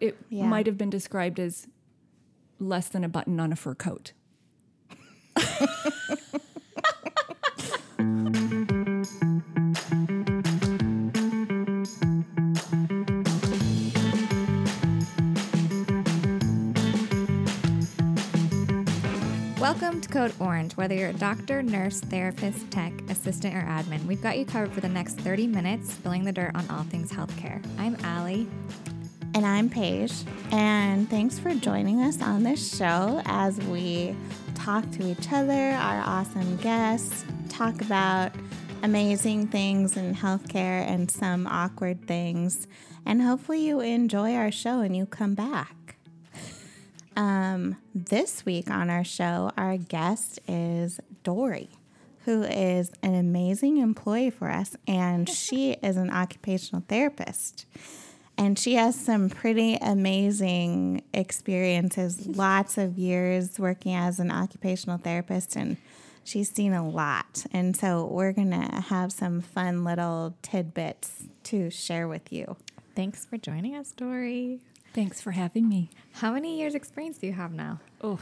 it Yeah. might have been described as less than a button on a fur coat. Welcome to Code Orange. Whether you're a doctor, nurse, therapist, tech, assistant, or admin, we've got you covered for the next 30 minutes, spilling the dirt on all things healthcare. I'm Allie. And I'm Paige. And thanks for joining us on this show as we talk to each other, our awesome guests, talk about amazing things in healthcare and some awkward things. And hopefully you enjoy our show and you come back. Um, this week on our show, our guest is Dory, who is an amazing employee for us, and she is an occupational therapist. And she has some pretty amazing experiences, lots of years working as an occupational therapist, and she's seen a lot. And so we're going to have some fun little tidbits to share with you. Thanks for joining us, Dory. Thanks for having me. How many years' experience do you have now? Oh,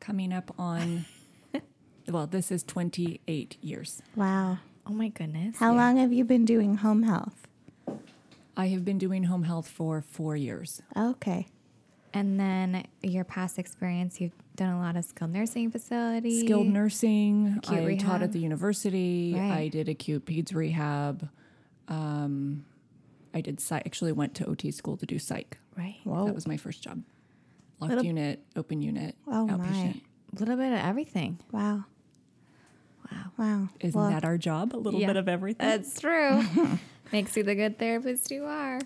coming up on, well, this is 28 years. Wow. Oh my goodness. How Yeah. long have you been doing home health? I have been doing home health for four years. Okay. And then your past experience, you've done a lot of skilled nursing facilities. Skilled nursing. Acute I taught at the university. Right. I did acute peds rehab. Um, I did psych. Actually, went to OT school to do psych. Right. That was my first job. Locked Little- unit, open unit, Oh, my. outpatient. A little bit of everything. Wow. Wow. Wow. Isn't Well, that our job? A little Yeah. bit of everything. That's true. Makes you the good therapist you are.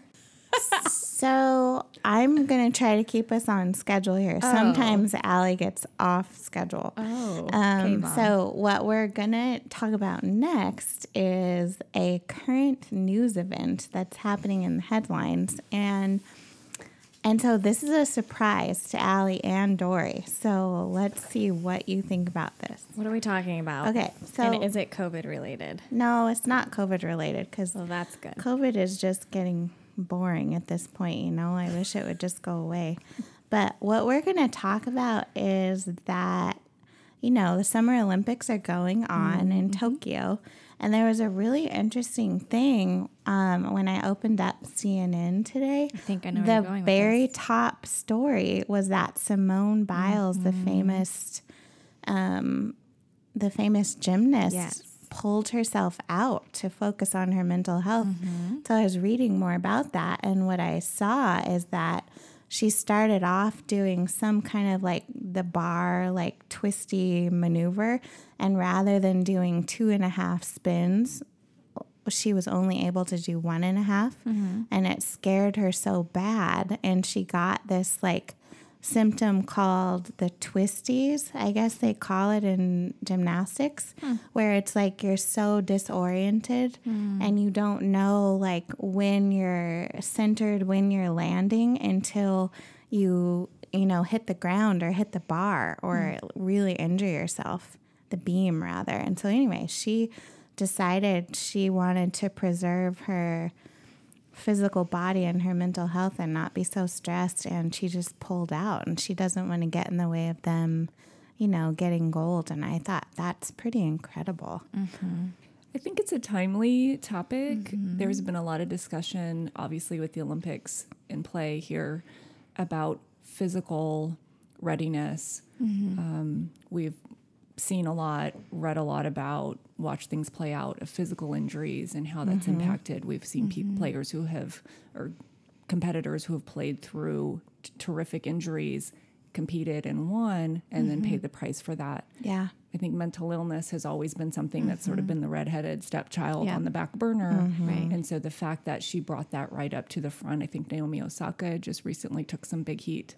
So I'm going to try to keep us on schedule here. Sometimes Allie gets off schedule. Oh. Um, so what we're going to talk about next is a current news event that's happening in the headlines. And and so this is a surprise to Allie and Dory. So let's see what you think about this. what are we talking about? Okay, so and is it COVID related? no, it's not COVID related because Well, that's good. COVID is just getting boring at this point, you know. I wish it would just go away. But what we're going to talk about is that, you know, the Summer Olympics are going on in mm-hmm. Tokyo. And there was a really interesting thing um, when I opened up CNN today. I think I know the you're going with very top story was that Simone Biles, the famous, um, the famous gymnast, Yes. pulled herself out to focus on her mental health. So I was reading more about that, and what I saw is that she started off doing some kind of like the bar, like twisty maneuver, and rather than doing two and a half spins, she was only able to do one and a half, mm-hmm. and it scared her so bad and she got this like symptom called the twisties i guess they call it in gymnastics hmm. where it's like you're so disoriented hmm. and you don't know like when you're centered when you're landing until you you know hit the ground or hit the bar or hmm. really injure yourself the beam rather. And so anyway she decided she wanted to preserve her physical body and her mental health and not be so stressed and she just pulled out and she doesn't want to get in the way of them you know getting gold and i thought that's pretty incredible mm-hmm. I think it's a timely topic. Mm-hmm. There's been a lot of discussion, obviously, with the Olympics in play here about physical readiness. Mm-hmm. Um, we've seen a lot, read a lot about, watched things play out of physical injuries and how that's mm-hmm. impacted. We've seen pe- mm-hmm. players who have, or competitors who have played through t- terrific injuries, competed and won, and then paid mm-hmm. the price for that. yeah I think mental illness has always been something that's sort of been the redheaded stepchild Yeah. on the back burner. Right. And so the fact that she brought that right up to the front, I think Naomi Osaka just recently took some big heat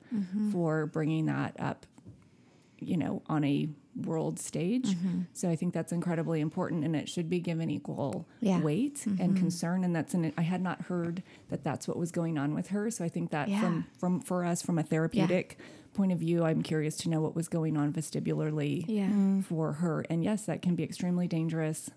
for bringing that up, you know, on a world stage. Mm-hmm. So I think that's incredibly important and it should be given equal Yeah. weight and mm-hmm. concern. And that's an, I had not heard that that's what was going on with her. So I think that Yeah. from, from, for us, from a therapeutic point of view, I'm curious to know what was going on vestibularly Yeah. Mm-hmm. for her. And yes, that can be extremely dangerous.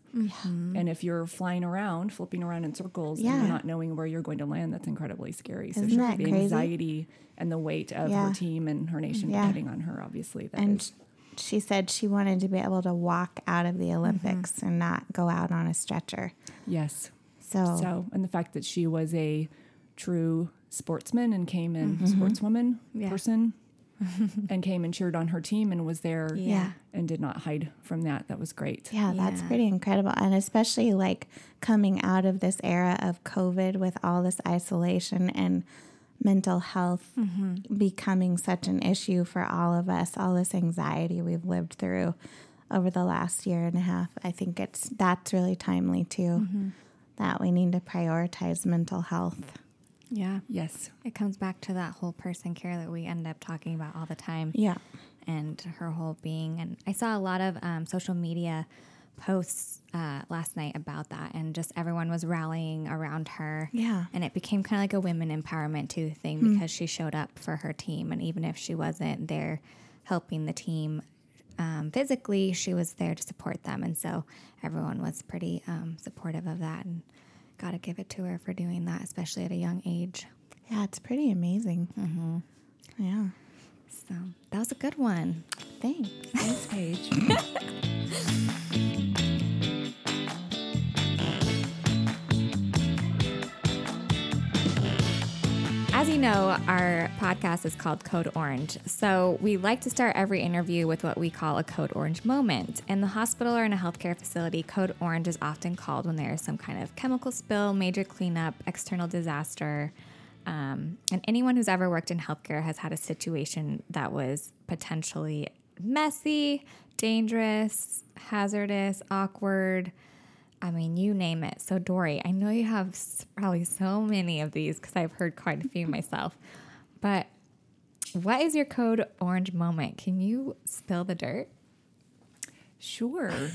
And if you're flying around, flipping around in circles, and Yeah. you're not knowing where you're going to land, that's incredibly scary. So Isn't sure, that the crazy? anxiety and the weight of Yeah. her team and her nation Yeah. depending on her, obviously. that And is- she said she wanted to be able to walk out of the mm-hmm. Olympics and not go out on a stretcher. yes. So, So, and the fact that she was a true sportsman and came in mm-hmm. sportswoman Yeah. person and came and cheered on her team and was there Yeah. and did not hide from that. That was great. yeah, that's pretty incredible. And especially like coming out of this era of COVID with all this isolation and mental health becoming such an issue for all of us, all this anxiety we've lived through over the last year and a half. I think it's that's really timely too. That we need to prioritize mental health. Yeah. Yes. It comes back to that whole person care that we end up talking about all the time. Yeah. and her whole being. And I saw a lot of um, social media posts uh, last night about that, and just everyone was rallying around her. Yeah. And it became kind of like a women empowerment too thing because she showed up for her team, and even if she wasn't there helping the team um, physically, she was there to support them, and so everyone was pretty um, supportive of that. And got to give it to her for doing that, especially at a young age. Yeah, it's pretty amazing. Mm-hmm. Yeah. So that was a good one. Thanks. Thanks, Paige. As you know, our podcast is called Code Orange. So we like to start every interview with what we call a Code Orange moment. In the hospital or in a healthcare facility, Code Orange is often called when there is some kind of chemical spill, major cleanup, external disaster. Um, and anyone who's ever worked in healthcare has had a situation that was potentially messy, dangerous, hazardous, awkward. I mean, you name it. So, Dory, I know you have probably so many of these because I've heard quite a few myself. But what is your code orange moment? Can you spill the dirt? Sure.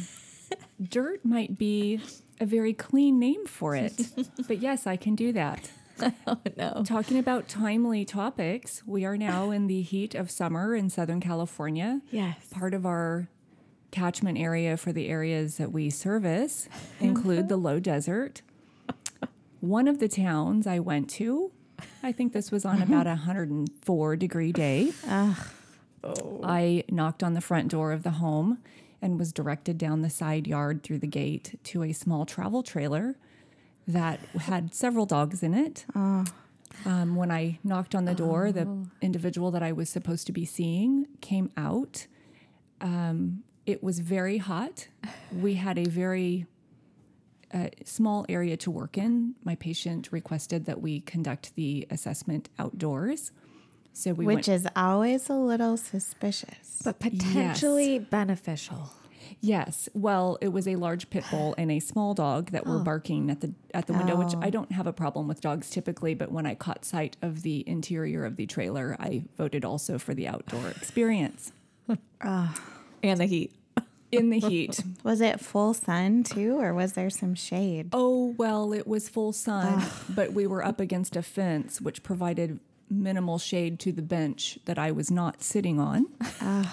Dirt might be a very clean name for it, but yes, I can do that. Oh, no. Talking about timely topics, we are now in the heat of summer in Southern California. Yes. Part of our catchment area for the areas that we service include the low desert. One of the towns I went to, I think this was on about a 104 degree day. I knocked on the front door of the home and was directed down the side yard through the gate to a small travel trailer that had several dogs in it. Um, when I knocked on the door, the individual that I was supposed to be seeing came out. Um, it was very hot. We had a very uh, small area to work in. My patient requested that we conduct the assessment outdoors. So we Which went. is always a little suspicious. But potentially beneficial. Yes. Well, it was a large pit bull and a small dog that were barking at the at the window, which I don't have a problem with dogs typically, but when I caught sight of the interior of the trailer, I voted also for the outdoor experience And the heat. In the heat. Was it full sun too, or was there some shade? Oh, well, it was full sun, but we were up against a fence which provided minimal shade to the bench that I was not sitting on.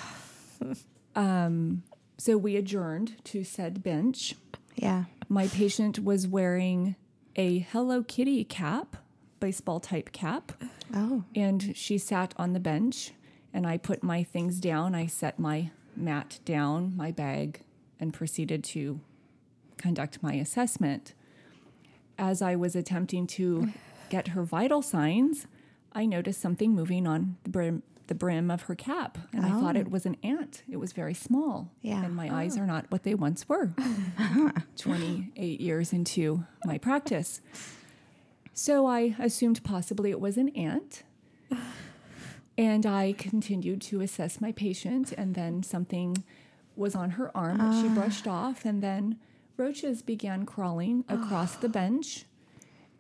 um, so we adjourned to said bench. Yeah. My patient was wearing a Hello Kitty cap, baseball type cap, Oh. and she sat on the bench. And I put my things down. I set my mat down, my bag, and proceeded to conduct my assessment. As I was attempting to get her vital signs, I noticed something moving on the brim, the brim of her cap, and I thought it oh. was an ant. It was very small, Yeah. and my oh. eyes are not what they once were. Twenty-eight years into my practice, so I assumed possibly it was an ant. And I continued to assess my patient, and then something was on her arm. That she ah. brushed off, and then roaches began crawling across the ah. bench,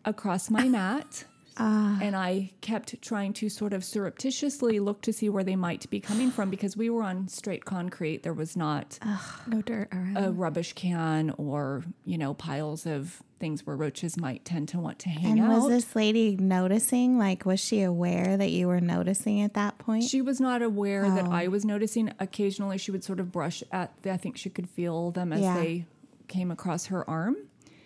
across my ah. mat, and I kept trying to sort of surreptitiously look to see where they might be coming from because we were on straight concrete. There was not No dirt around. a rubbish can or, you know, piles of things where roaches might tend to want to hang And out. And was this lady noticing? Like, was she aware that you were noticing at that point? She was not aware that Oh. I was noticing. Occasionally, she would sort of brush at. The, I think she could feel them as Yeah. they came across her arm.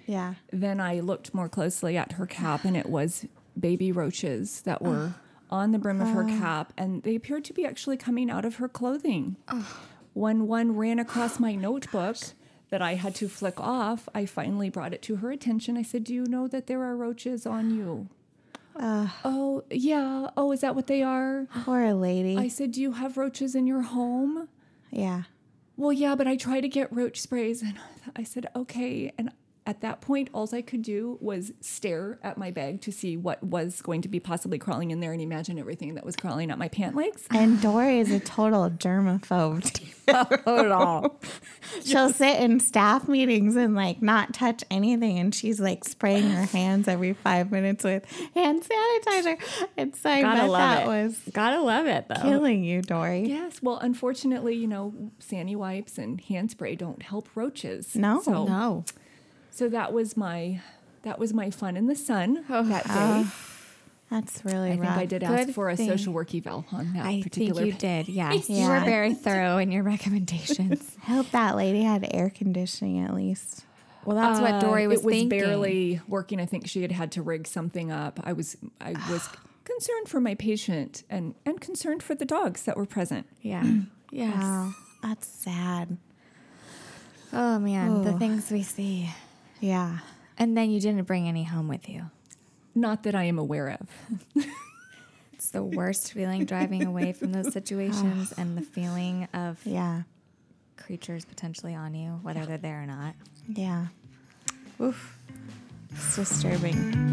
yeah. Then I looked more closely at her cap, and it was baby roaches that were on the brim of her oh. cap, and they appeared to be actually coming out of her clothing. When one ran across my notebook that I had to flick off, I finally brought it to her attention. I said, "Do you know that there are roaches on you?" oh, yeah. Oh, is that what they are? Poor lady. I said, Do you have roaches in your home? yeah. Well, yeah, but I tried to get roach sprays. And I said, Okay. And at that point, all I could do was stare at my bag to see what was going to be possibly crawling in there and imagine everything that was crawling up my pant legs. And Dory is a total germaphobe. Total. She'll sit in staff meetings and like not touch anything, and she's like spraying her hands every five minutes with hand sanitizer. And so I Gotta bet love that it. was Gotta love it though. killing you, Dory. Yes. Well, unfortunately, you know, Sani wipes and hand spray don't help roaches. No. So, No. So that was my. That was my fun in the sun that day. That's really I think. I did ask Good for a thing. social work eval on that I think you did. Yes. You were very thorough in your recommendations. I hope that lady had air conditioning at least. Well, that's what Dory Uh, was, it was thinking. barely working. I think she had had to rig something up. I was I was concerned for my patient and and concerned for the dogs that were present. Yeah. Yes. Wow. That's sad. Oh man, the Oh. things we see. Yeah. And then you didn't bring any home with you. Not that I am aware of. It's the worst feeling driving away from those situations and the feeling of Yeah. creatures potentially on you, whether they're there or not. Yeah. Oof. It's disturbing.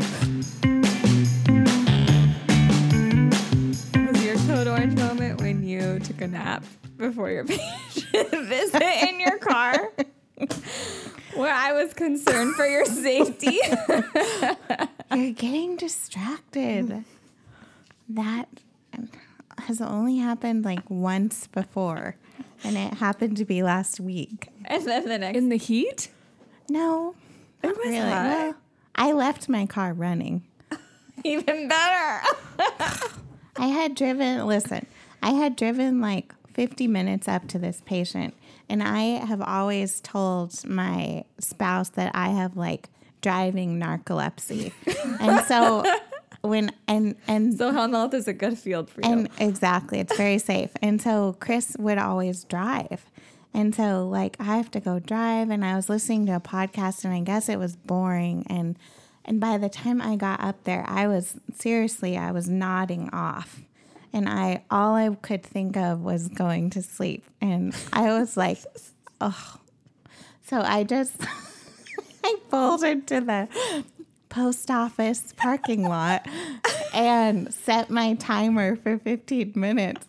Was your code orange moment when you took a nap before your patient visit in your car? Where I was concerned for your safety. You're getting distracted. That has only happened like once before, and it happened to be last week. and then the next In the heat? No, not was really. hot. Well, I left my car running. even better. I had driven, listen, I had driven like 50 minutes up to this patient, and I have always told my spouse that I have like driving narcolepsy. and so when, and, and, So health health is a good field for you. and exactly, it's very safe. And so Chris would always drive. And so, like, I have to go drive, and I was listening to a podcast, and I guess it was boring. And and by the time I got up there, I was seriously, I was nodding off, and I all I could think of was going to sleep, and I was like, oh. So I just I pulled into the post office parking lot and set my timer for 15 minutes.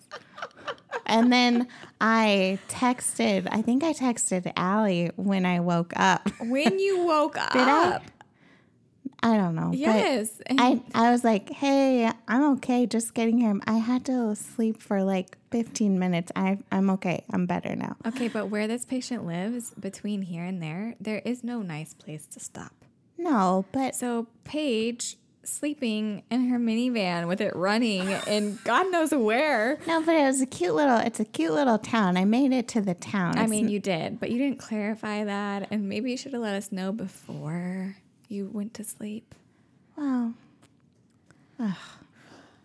And then I texted, I think I texted Allie when I woke up. when you woke up. Did I? I don't know. Yes. And- I, I was like, hey, I'm okay just getting here. I had to sleep for like 15 minutes. I, I'm okay. I'm better now. okay, but where this patient lives, between here and there, there is no nice place to stop. No, but So Paige sleeping in her minivan with it running and God knows where. no, but it was a cute little, it's a cute little town. I made it to the town. I It's mean, you did, but you didn't clarify that, and maybe you should have let us know before you went to sleep. Well, ugh.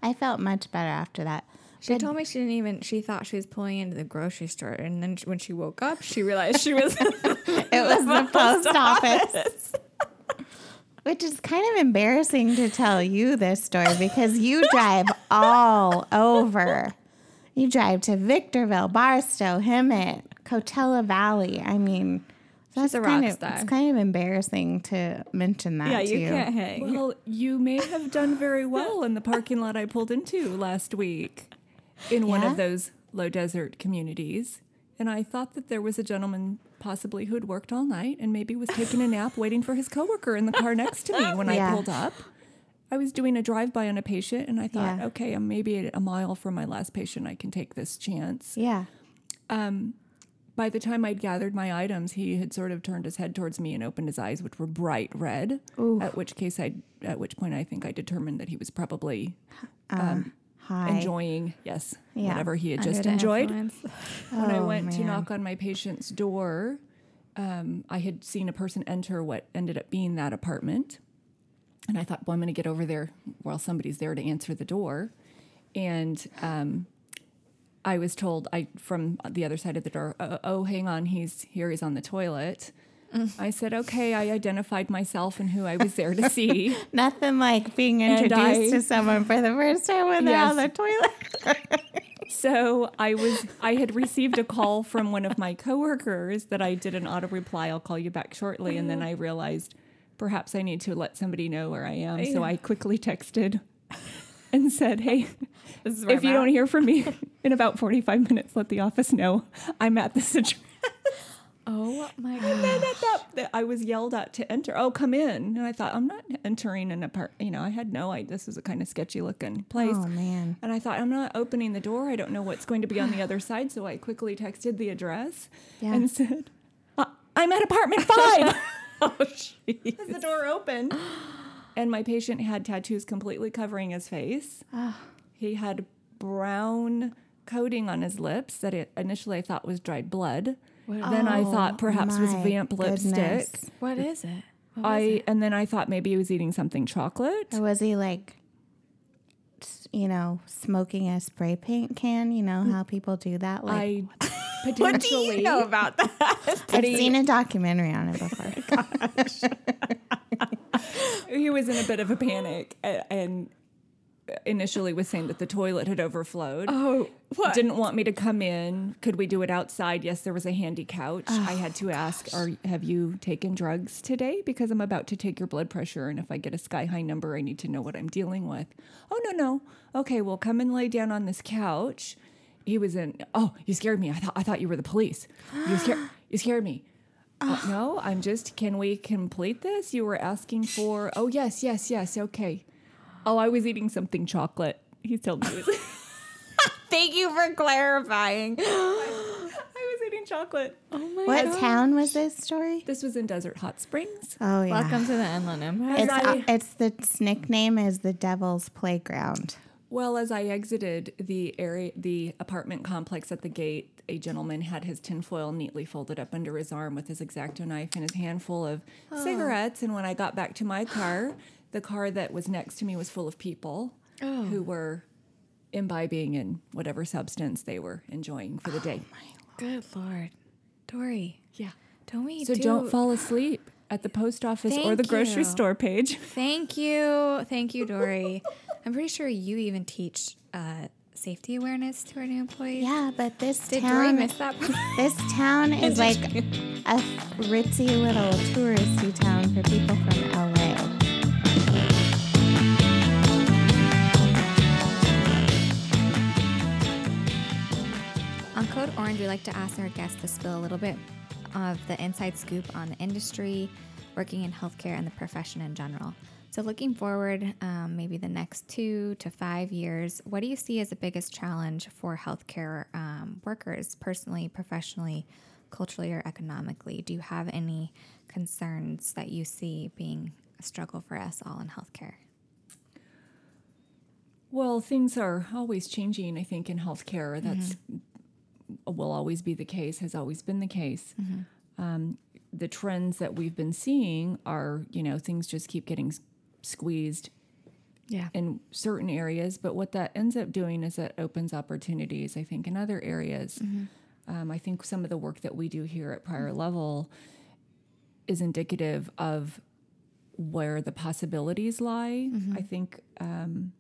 I felt much better after that. She told me she didn't even. She thought she was pulling into the grocery store, and then when she woke up, she realized she was. It was the post office. Which is kind of embarrassing to tell you this story because you drive all over. You drive to Victorville, Barstow, Hemet, Coachella Valley. I mean, that's a kind rock of star. it's kind of embarrassing to mention that yeah, to you you. can't hang. Well, you may have done very well in the parking lot I pulled into last week in one of those low desert communities. And I thought that there was a gentleman possibly who had worked all night and maybe was taking a nap waiting for his coworker in the car next to me when Yeah. I pulled up. I was doing a drive by on a patient, and I thought, Yeah. okay, I'm maybe a mile from my last patient. I can take this chance. Yeah. Um, By the time I'd gathered my items, he had sort of turned his head towards me and opened his eyes, which were bright red. At which case, I at which point I think I determined that he was probably Hi. enjoying, yes, Yeah. whatever he had Under just enjoyed. influence. when I Oh, went to knock on my patient's door, um, I had seen a person enter what ended up being that apartment. And I thought, well, I'm going to get over there while somebody's there to answer the door. And um, I was told I from the other side of the door, oh, oh hang on, he's here, he's on the toilet. I said, okay, I identified myself and who I was there to see. Nothing like being introduced I- to someone for the first time when they're on the toilet. So I was I had received a call from one of my coworkers that I did an auto reply, I'll call you back shortly. And then mm-hmm. I realized perhaps I need to let somebody know where I am. So I quickly texted and said, Hey, is if you I'm don't hear from me in about 45 minutes, let the office know I'm at this address. Oh my And god. then at that, I was yelled at to enter. Oh, come in. And I thought, I'm not entering an apartment. You know, I had no idea. This was a kind of sketchy looking place. Oh, man. And I thought, I'm not opening the door. I don't know what's going to be on the other side. So I quickly texted the address Yeah. and said, "Uh, I'm at apartment five. oh, jeez. The door opened. And my patient had tattoos completely covering his face. Ah. He had brown coating on his lips that it, initially I thought was dried blood. Then I thought oh perhaps was Oh, vamp lipstick. goodness. What is it? What I it? and then I thought maybe he was eating something chocolate. Or was he like, you know, smoking a spray paint can? You know how people do that? Like, I potentially about that? I've seen a documentary on it before. Oh he was in a bit of a panic and initially was saying that the toilet had overflowed. Oh, what? Didn't want me to come in. Could we do it outside? Yes, there was a handy couch. Oh, I had to ask, "Are have you taken drugs today? Because I'm about to take your blood pressure, and if I get a sky high number, I need to know what I'm dealing with." Oh no, no. Okay, well, come and lay down on this couch. He was in. Oh, you scared me. I thought I thought you were the police. You scared. You scared me. Uh, no, I'm just. Can we complete this? You were asking for. Oh yes, yes, yes. Okay. Oh, I was eating something chocolate. He told me. It was, Thank you for clarifying. I was eating chocolate. Oh my god. what town was this story? This was in Desert Hot Springs. Oh, yeah. Welcome to the Inland Empire. It's, uh, it's the its nickname is the Devil's Playground. Well, as I exited the area, the apartment complex at the gate, a gentleman had his tinfoil neatly folded up under his arm with his exacto knife and his handful of ah. cigarettes. And when I got back to my car, the car that was next to me was full of people oh. who were imbibing in whatever substance they were enjoying for the oh day. Good lord, Dory. Yeah. Don't we? So do... don't fall asleep at the post office or the grocery you. store Paige. Thank you, thank you, Dory. I'm pretty sure you even teach uh, safety awareness to our new employees. Yeah, but this Did town, miss that? part? this town is like a ritzy little touristy town for people from LA. On Code Orange, we like to ask our guests to spill a little bit of the inside scoop on the industry, working in healthcare, and the profession in general. So, looking forward, um, maybe the next two to five years, what do you see as the biggest challenge for healthcare um, workers, personally, professionally, culturally, or economically? Do you have any concerns that you see being a struggle for us all in healthcare? Well, things are always changing, I think, in healthcare. That's will always be the case, has always been the case. Um, the trends that we've been seeing are, you know, things just keep getting squeezed Yeah. in certain areas, but what that ends up doing is that opens opportunities, I think, in other areas. Um, I think some of the work that we do here at Prior Level is indicative of where the possibilities lie. I think um,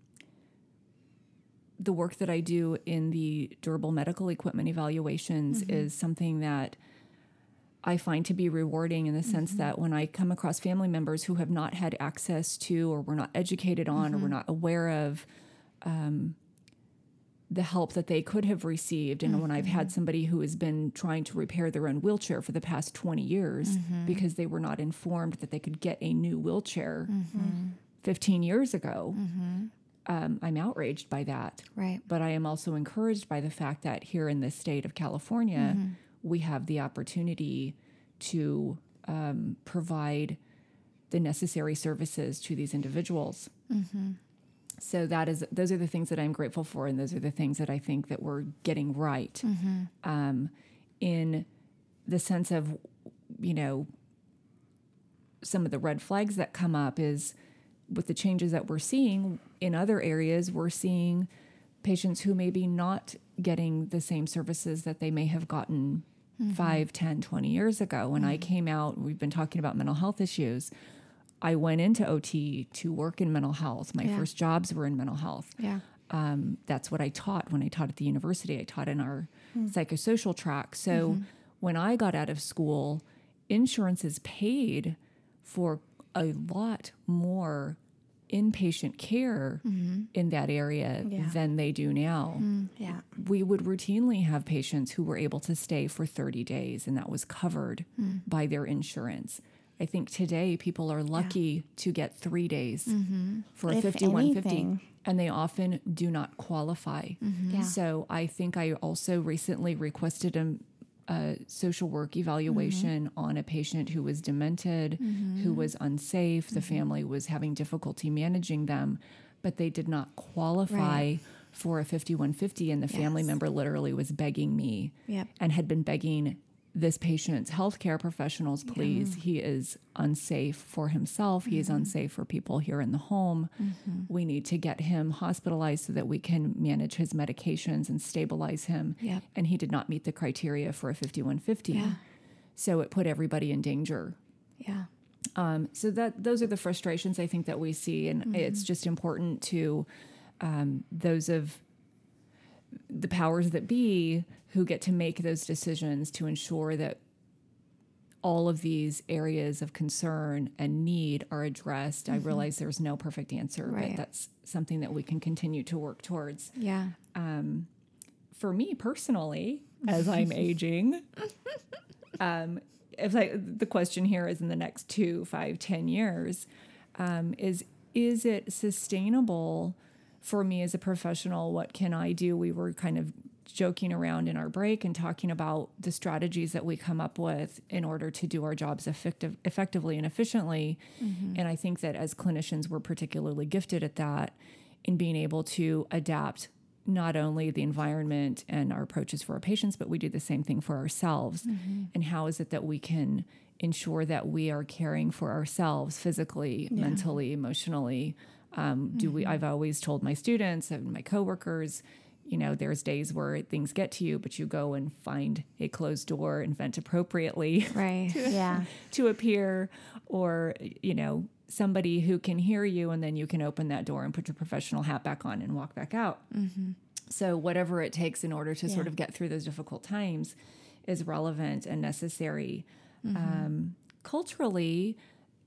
the work that I do in the durable medical equipment evaluations is something that I find to be rewarding in the sense mm-hmm. that when I come across family members who have not had access to, or were not educated on, or were mm-hmm. not aware of um, the help that they could have received, and when I've had mm-hmm. somebody who has been trying to repair their own wheelchair for the past 20 years because they were not informed that they could get a new wheelchair 15 years ago, um, I'm outraged by that. Right. But I am also encouraged by the fact that here in the state of California, we have the opportunity to um, provide the necessary services to these individuals. So that is those are the things that I'm grateful for, and those are the things that I think that we're getting right. Um, in the sense of, you know, some of the red flags that come up is with the changes that we're seeing in other areas, we're seeing patients who may be not getting the same services that they may have gotten five, ten, twenty 5, 10, 20 years ago. When I mm-hmm. came out, we've been talking about mental health issues. I went into OT to work in mental health. My Yeah. first jobs were in mental health Yeah. um, that's what I taught when I taught at the university. I taught in our mm. psychosocial track. So mm-hmm. when I got out of school, insurance is paid for a lot more inpatient care mm-hmm. in that area Yeah. than they do now. Mm, yeah. We would routinely have patients who were able to stay for 30 days, and that was covered mm. by their insurance. I think today people are lucky to get three days mm-hmm. for a 5150 and they often do not qualify. Yeah. So I think I also recently requested a, a social work mm-hmm. evaluation on a patient who was demented, who mm-hmm. was unsafe. The mm-hmm. family was having difficulty managing them, but they did not qualify Right. for a 5150 and the family member literally was begging me Yep. and had been begging this patient's healthcare professionals, please. He is unsafe for himself. He is Mm-hmm. unsafe for people here in the home. We need to get him hospitalized so that we can manage his medications and stabilize him. Yep. And he did not meet the criteria for a 5150. Yeah. So it put everybody in danger. Yeah. Um, so that those are the frustrations I think that we see, and it's just important to um, those of the powers that be who get to make those decisions to ensure that all of these areas of concern and need are addressed. I realize there's no perfect answer, Right. but that's something that we can continue to work towards. Yeah. For me personally, as I'm aging, um, if I, the question here is in the next two, five, ten years, um, is is it sustainable for me as a professional? What can I do? We were kind of joking around in our break and talking about the strategies that we come up with in order to do our jobs effective, effectively and efficiently. Mm-hmm. And I think that as clinicians, we're particularly gifted at that in being able to adapt not only the environment and our approaches for our patients, but we do the same thing for ourselves. Mm-hmm. And how is it that we can ensure that we are caring for ourselves physically, mentally, emotionally? Um, do we? I've always told my students and my coworkers, you know, there's days where things get to you, but you go and find a closed door and vent appropriately Right. Yeah. to appear, or you know, somebody who can hear you, and then you can open that door and put your professional hat back on and walk back out. So, whatever it takes in order to sort of get through those difficult times is relevant and necessary. Um, culturally,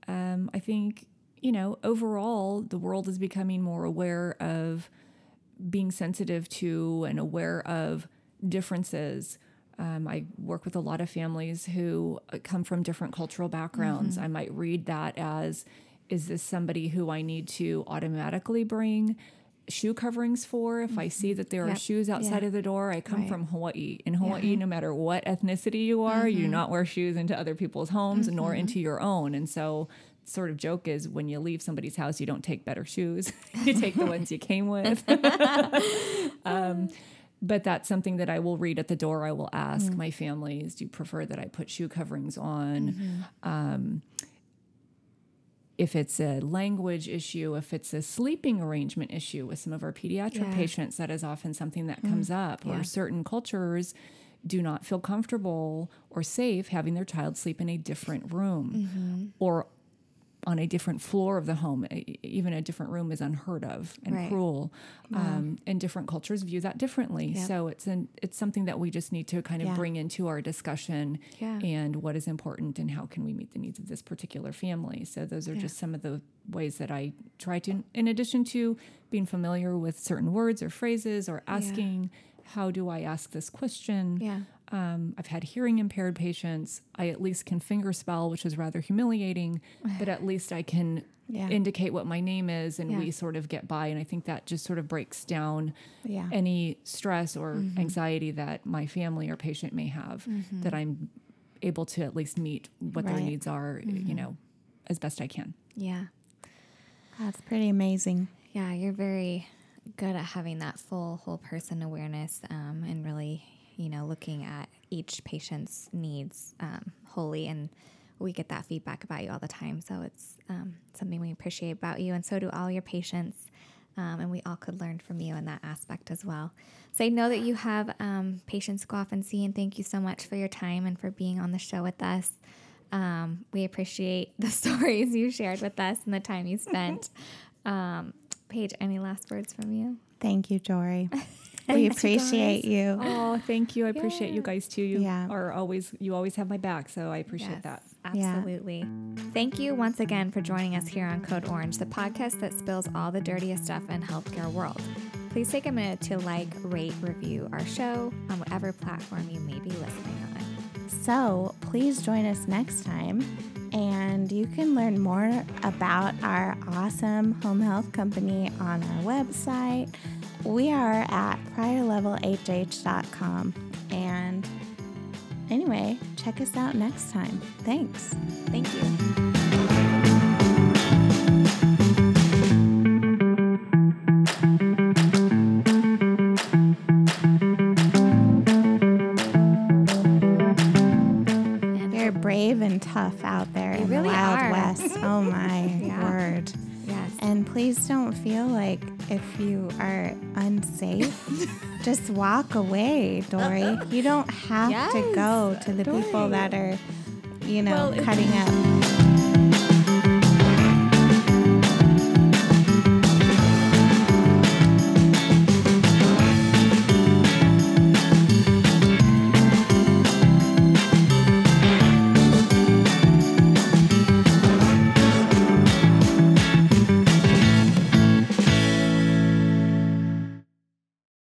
um, I think, you know, overall, the world is becoming more aware of being sensitive to and aware of differences. Um, I work with a lot of families who uh, come from different cultural backgrounds. I might read that as is this somebody who I need to automatically bring shoe coverings for if I see that there are shoes outside Yeah. of the door? I come Right. from Hawaii. In Hawaii, no matter what ethnicity you are, you do not wear shoes into other people's homes nor into your own. And so sort of joke is when you leave somebody's house, you don't take better shoes. you take the ones you came with. um, but that's something that I will read at the door. I will ask my families, do you prefer that I put shoe coverings on? Um, if it's a language issue, if it's a sleeping arrangement issue with some of our pediatric Yeah. patients, that is often something that comes up. Yeah. Or certain cultures do not feel comfortable or safe having their child sleep in a different room or on a different floor of the home. Even a different room is unheard of and Right. cruel. Um, and different cultures view that differently. Yep. So it's an it's something that we just need to kind of Yeah. bring into our discussion Yeah. and what is important and how can we meet the needs of this particular family. So those are Yeah. just some of the ways that I try to in addition to being familiar with certain words or phrases or asking how do I ask this question? Yeah. Um, I've had hearing impaired patients. I at least can finger spell, which is rather humiliating, but at least I can Yeah. indicate what my name is and Yeah. we sort of get by and i think that just sort of breaks down Yeah. any stress or anxiety that my family or patient may have that i'm able to at least meet what their needs are you know as best i can Yeah. That's pretty amazing. Yeah, you're very good at having that full whole person awareness um, and really, you know, looking at each patient's needs um, wholly. And we get that feedback about you all the time. So it's um, something we appreciate about you. And so do all your patients. Um, and we all could learn from you in that aspect as well. So I know that you have um, patients go off and see. And thank you so much for your time and for being on the show with us. Um, we appreciate the stories you shared with us and the time you spent. Um, Paige, any last words from you? Thank you, Dory. we appreciate you. oh thank you i appreciate you guys too you Yeah. are always you always have my back so i appreciate that Yeah. Absolutely. Thank you once again for joining us here on Code Orange, the podcast that spills all the dirtiest stuff in healthcare world. Please take a minute to like, rate, review our show on whatever platform you may be listening on. So please join us next time. And you can learn more about our awesome home health company on our website. We are at priorlevelhh.com. And anyway, check us out next time. Thanks. Thank you. And You're brave and tough out there in really the Wild are. West. Oh my Yeah. word. yes. And please don't feel like if you are just walk away, Dory. You don't have to go to the people that are, you know, Well, cutting up.